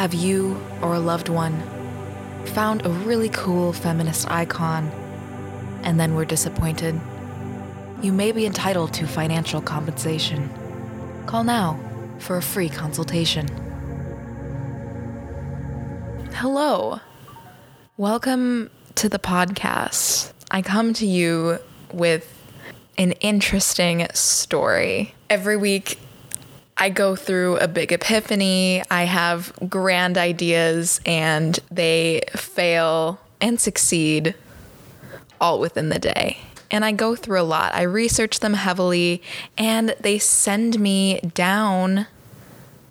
Have you or a loved one found a really cool feminist icon and then were disappointed? You may be entitled to financial compensation. Call now for a free consultation. Hello. Welcome to the podcast. I come to you with an interesting story. Every week, I go through a big epiphany. I have grand ideas and they fail and succeed all within the day. And I go through a lot. I research them heavily and they send me down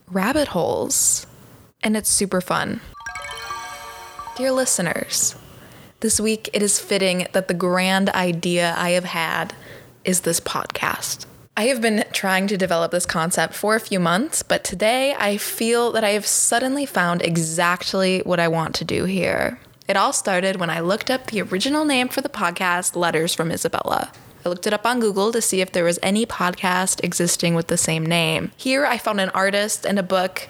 rabbit holes. And it's super fun. Dear listeners, this week it is fitting that the grand idea I have had is this podcast. I have been trying to develop this concept for a few months, but today I feel that I have suddenly found exactly what I want to do here. It all started when I looked up the original name for the podcast, Letters from Isabella. I looked it up on Google to see if there was any podcast existing with the same name. Here I found an artist and a book,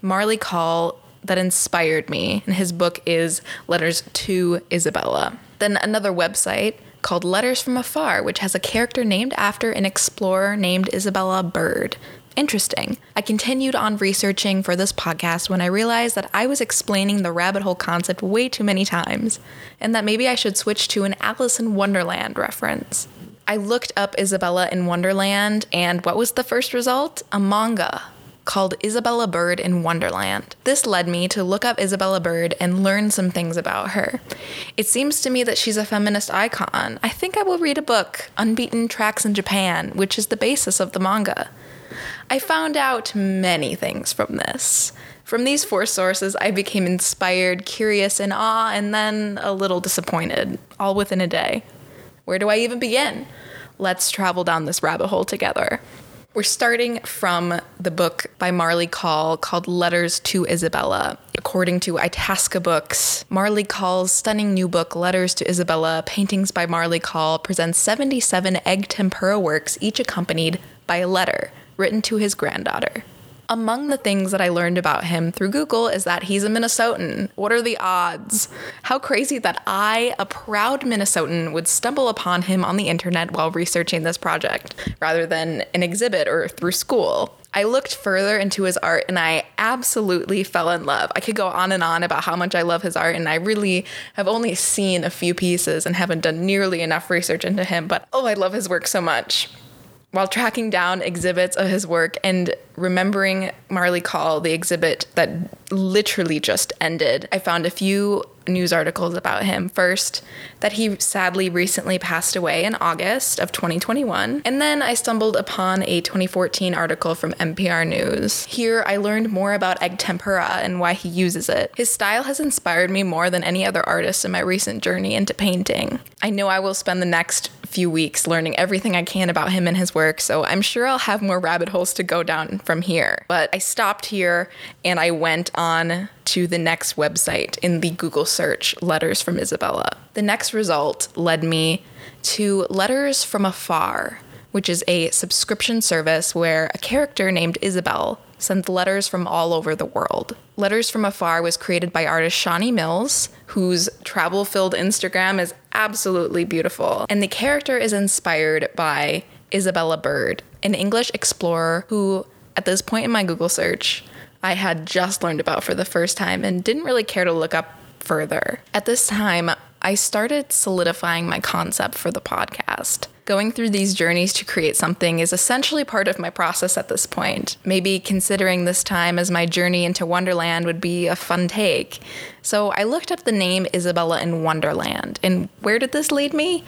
Marley Kaul, that inspired me, and his book is Letters to Isabella. Then another website called Letters from Afar, which has a character named after an explorer named Isabella Bird. Interesting. I continued on researching for this podcast when I realized that I was explaining the rabbit hole concept way too many times, and that maybe I should switch to an Alice in Wonderland reference. I looked up Isabella in Wonderland, and what was the first result? A manga called Isabella Bird in Wonderland. This led me to look up Isabella Bird and learn some things about her. It seems to me that she's a feminist icon. I think I will read a book, Unbeaten Tracks in Japan, which is the basis of the manga. I found out many things from this. From these four sources, I became inspired, curious, in awe, and then a little disappointed, all within a day. Where do I even begin? Let's travel down this rabbit hole together. We're starting from the book by Marley Kaul called Letters to Isabella. According to Itasca Books, Marley Kaul's stunning new book, Letters to Isabella Paintings by Marley Kaul, presents 77 egg tempera works, each accompanied by a letter written to his granddaughter. Among the things that I learned about him through Google is that he's a Minnesotan. What are the odds? How crazy that I, a proud Minnesotan, would stumble upon him on the internet while researching this project, rather than an exhibit or through school. I looked further into his art and I absolutely fell in love. I could go on and on about how much I love his art, and I really have only seen a few pieces and haven't done nearly enough research into him, but oh, I love his work so much while tracking down exhibits of his work and remembering Marley Kaul, the exhibit that literally just ended, I found a few news articles about him. First, that he sadly recently passed away in August of 2021. And then I stumbled upon a 2014 article from NPR News. Here, I learned more about egg tempera and why he uses it. His style has inspired me more than any other artist in my recent journey into painting. I know I will spend the next few weeks learning everything I can about him and his work, so I'm sure I'll have more rabbit holes to go down from here. But I stopped here and I went on to the next website in the Google search, Letters from Isabella. The next result led me to Letters from Afar, which is a subscription service where a character named Isabel sends letters from all over the world. Letters from Afar was created by artist Shawnee Mills, whose travel filled Instagram is absolutely beautiful. And the character is inspired by Isabella Bird, an English explorer who, at this point in my Google search, I had just learned about for the first time and didn't really care to look up further. At this time, I started solidifying my concept for the podcast. Going through these journeys to create something is essentially part of my process at this point. Maybe considering this time as my journey into Wonderland would be a fun take. So I looked up the name Isabella in Wonderland. And where did this lead me?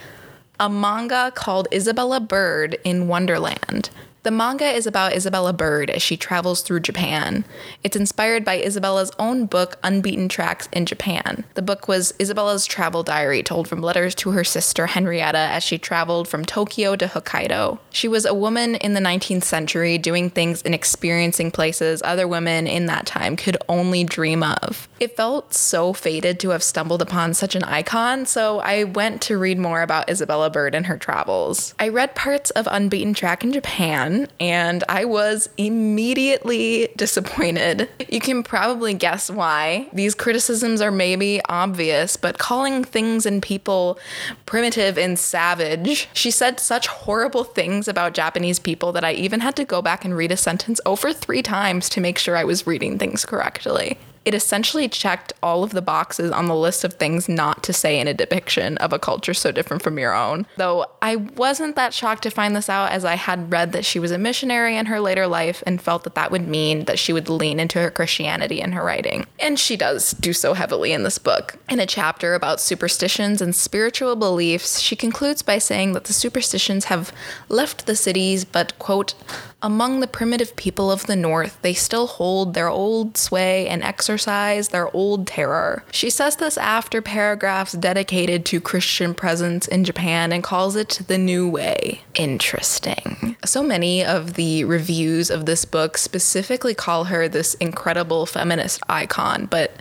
A manga called Isabella Bird in Wonderland. The manga is about Isabella Bird as she travels through Japan. It's inspired by Isabella's own book, Unbeaten Tracks in Japan. The book was Isabella's travel diary told from letters to her sister Henrietta as she traveled from Tokyo to Hokkaido. She was a woman in the 19th century doing things and experiencing places other women in that time could only dream of. It felt so fated to have stumbled upon such an icon, so I went to read more about Isabella Bird and her travels. I read parts of Unbeaten Track in Japan and I was immediately disappointed. You can probably guess why. These criticisms are maybe obvious, but calling things and people primitive and savage, she said such horrible things about Japanese people that I even had to go back and read a sentence over three times to make sure I was reading things correctly it essentially checked all of the boxes on the list of things not to say in a depiction of a culture so different from your own. Though I wasn't that shocked to find this out as I had read that she was a missionary in her later life and felt that that would mean that she would lean into her Christianity in her writing. And she does do so heavily in this book. In a chapter about superstitions and spiritual beliefs, she concludes by saying that the superstitions have left the cities, but, quote, among the primitive people of the North, they still hold their old sway and exercise their old terror. She says this after paragraphs dedicated to Christian presence in Japan and calls it the new way. Interesting. So many of the reviews of this book specifically call her this incredible feminist icon, but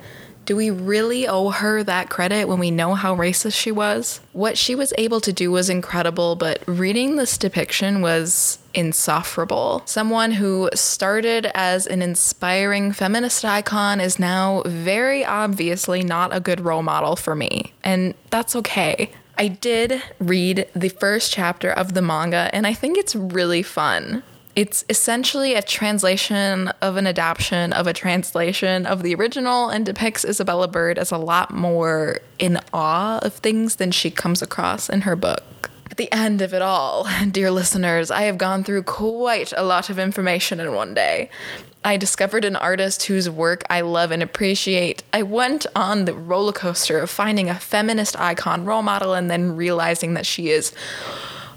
do we really owe her that credit when we know how racist she was? What she was able to do was incredible, but reading this depiction was insufferable. Someone who started as an inspiring feminist icon is now very obviously not a good role model for me, and that's okay. I did read the first chapter of the manga, and I think it's really fun. It's essentially a translation of an adaptation of a translation of the original and depicts Isabella Bird as a lot more in awe of things than she comes across in her book. At the end of it all, dear listeners, I have gone through quite a lot of information in one day. I discovered an artist whose work I love and appreciate. I went on the roller coaster of finding a feminist icon role model and then realizing that she is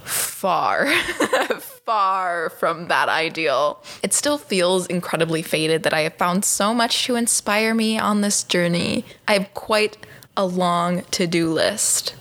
far, far from that ideal. It still feels incredibly fated that I have found so much to inspire me on this journey. I have quite a long to do list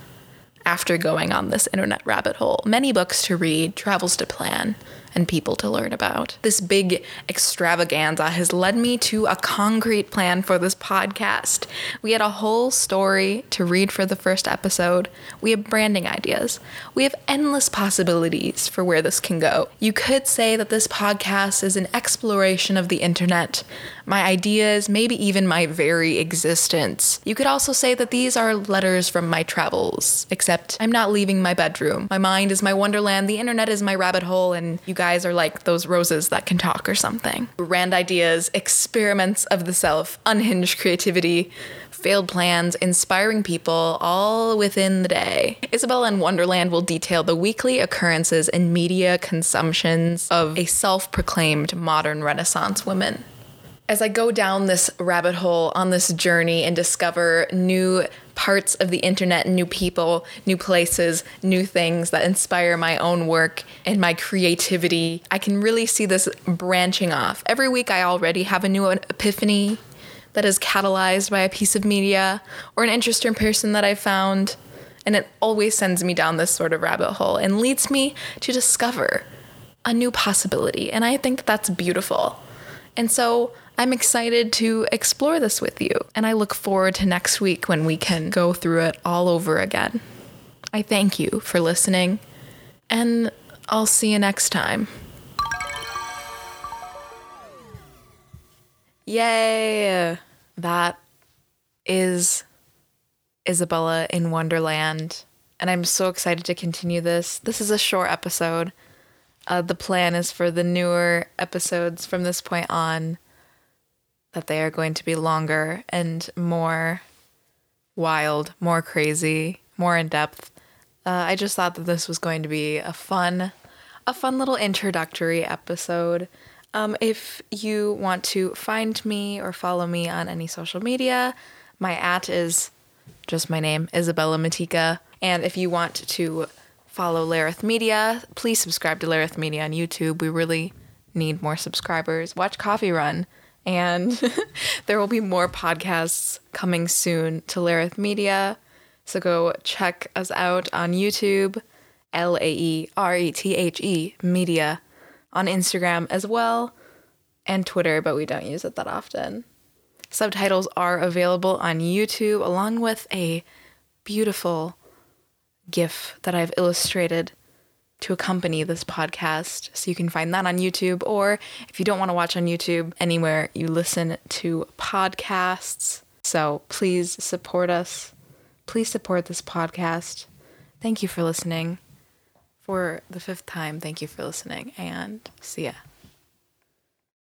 after going on this internet rabbit hole. Many books to read, travels to plan, and people to learn about. This big extravaganza has led me to a concrete plan for this podcast. We had a whole story to read for the first episode. We have branding ideas. We have endless possibilities for where this can go. You could say that this podcast is an exploration of the internet, my ideas, maybe even my very existence. You could also say that these are letters from my travels, except I'm not leaving my bedroom. My mind is my wonderland, the internet is my rabbit hole, and you guys are like those roses that can talk or something. Rand ideas, experiments of the self, unhinged creativity, failed plans, inspiring people, all within the day. Isabella in Wonderland will detail the weekly occurrences and media consumptions of a self proclaimed modern Renaissance woman as I go down this rabbit hole on this journey and discover new parts of the internet, new people, new places, new things that inspire my own work and my creativity, I can really see this branching off. Every week, I already have a new epiphany that is catalyzed by a piece of media or an interesting person that I found. And it always sends me down this sort of rabbit hole and leads me to discover a new possibility. And I think that that's beautiful. And so I'm excited to explore this with you, and I look forward to next week when we can go through it all over again. I thank you for listening, and I'll see you next time. Yay! That is Isabella in Wonderland, and I'm so excited to continue this. This is a short episode. Uh, the plan is for the newer episodes from this point on that they are going to be longer and more wild, more crazy, more in depth. Uh, I just thought that this was going to be a fun, a fun little introductory episode. Um, if you want to find me or follow me on any social media, my at is just my name, Isabella Matika. And if you want to follow Lareth Media, please subscribe to Lareth Media on YouTube. We really need more subscribers. Watch Coffee Run and there will be more podcasts coming soon to Lareth Media. So go check us out on YouTube, L A E R E T H E Media, on Instagram as well, and Twitter, but we don't use it that often. Subtitles are available on YouTube along with a beautiful GIF that I've illustrated to accompany this podcast. So you can find that on YouTube, or if you don't want to watch on YouTube, anywhere you listen to podcasts. So please support us. Please support this podcast. Thank you for listening. For the fifth time, thank you for listening, and see ya.